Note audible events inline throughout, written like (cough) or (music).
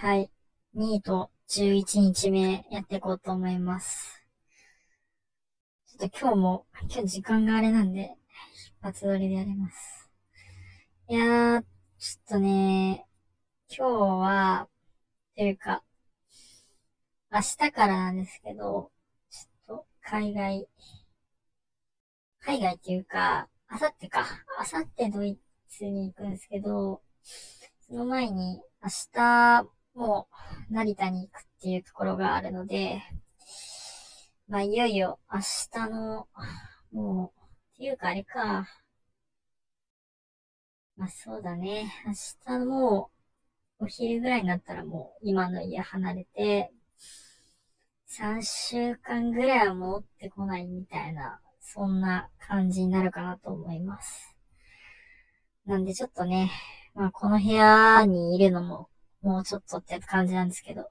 はい。2位と11日目やっていこうと思います。ちょっと今日も、今日時間があれなんで、一発撮りでやります。いやー、ちょっとね、今日は、というか、明日からなんですけど、ちょっと海外、海外っていうか、あさってか、あさってドイツに行くんですけど、その前に明日もう成田に行くっていうところがあるので、まあいよいよ明日の、もう、っていうかあれか、まあそうだね、明日もお昼ぐらいになったらもう今の家離れて、3週間ぐらいは戻ってこないみたいな、そんな感じになるかなと思います。なんでちょっとね、まあこの部屋にいるのももうちょっとって感じなんですけど。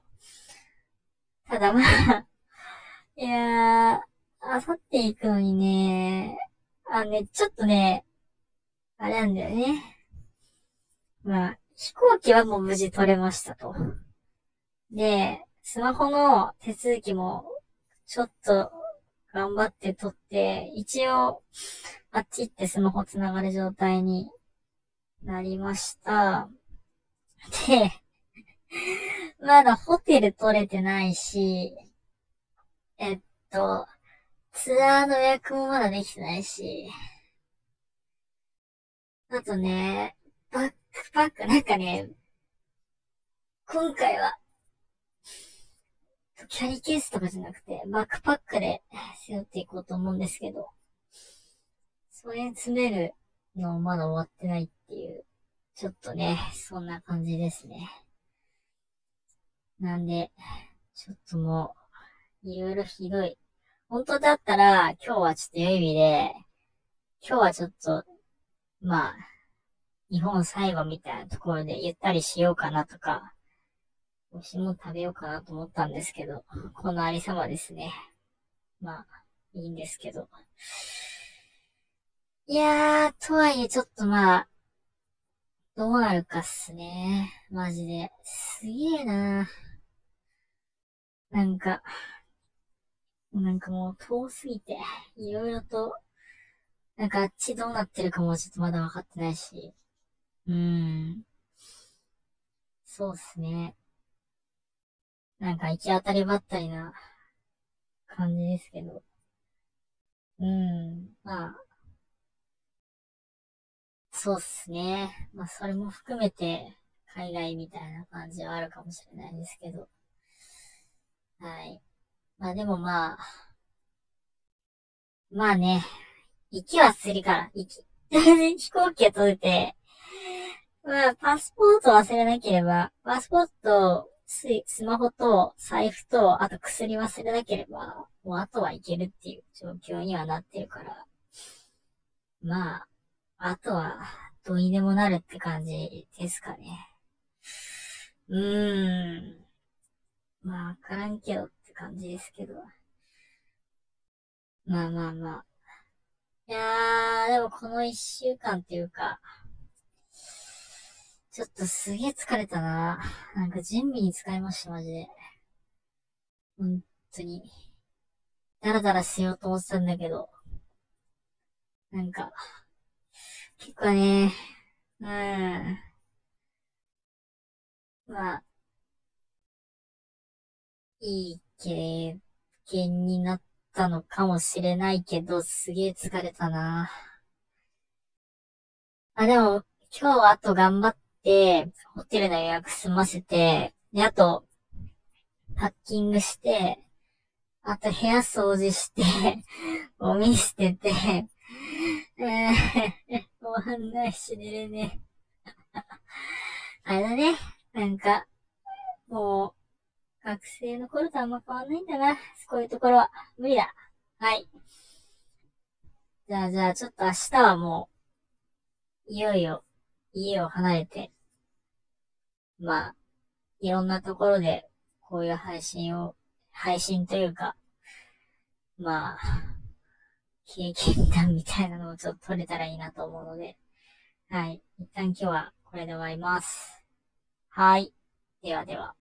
ただまあいやー、あさって行くのにね、あのね、ちょっとね、あれなんだよね。まあ、飛行機はもう無事取れましたと。で、スマホの手続きも、ちょっと頑張って取って、一応、あっち行ってスマホ繋がる状態になりました。で、(laughs) まだホテル取れてないし、えっと、ツアーの予約もまだできてないし、あとね、バックパック、なんかね、今回は、キャリーケースとかじゃなくて、バックパックで背負っていこうと思うんですけど、それ詰めるのまだ終わってないっていう、ちょっとね、そんな感じですね。なんで、ちょっともう、いろいろひどい。本当だったら、今日はちょっと良い意味で、今日はちょっと、まあ、日本最後みたいなところでゆったりしようかなとか、美味しも食べようかなと思ったんですけど、このありさまですね。まあ、いいんですけど。いやー、とはいえちょっとまあ、どうなるかっすね。マジで。すげえなー。なんか、なんかもう遠すぎて、いろいろと、なんかあっちどうなってるかもちょっとまだ分かってないし、うーん。そうっすね。なんか行き当たりばったりな感じですけど。うーん。まあ、そうっすね。まあそれも含めて海外みたいな感じはあるかもしれないですけど。はい。まあでもまあ、まあね、息はするから、息。(laughs) 飛行機が取れて、まあ、パスポート忘れなければ、パスポート、ススマホと財布と、あと薬忘れなければ、もうあとはいけるっていう状況にはなってるから、まあ、あとは、どうにでもなるって感じですかね。うーん。まあ、わからんけどって感じですけど。まあまあまあ。いやー、でもこの一週間っていうか、ちょっとすげえ疲れたな。なんか準備に疲れました、マジで。本当に。だらだらしようと思ってたんだけど、なんか、結構ね、うん。まあ、いい経験になったのかもしれないけど、すげえ疲れたな。あ、でも、今日はあと頑張って、ホテルの予約済ませて、で、あと、パッキングして、あと部屋掃除して、(laughs) ゴミ捨てて、えー、(laughs) ご飯ないし寝れね (laughs) あれだね。なんか、もう、学生の頃とあんま変わんないんだな。こういうところは。無理だ。はい。じゃあじゃあ、ちょっと明日はもう、いよいよ、家を離れて、まあ、いろんなところで、こういう配信を、配信というか、まあ、経験談みたいなのをちょっと取れたらいいなと思うので、はい。一旦今日はこれで終わります。はい。ではでは。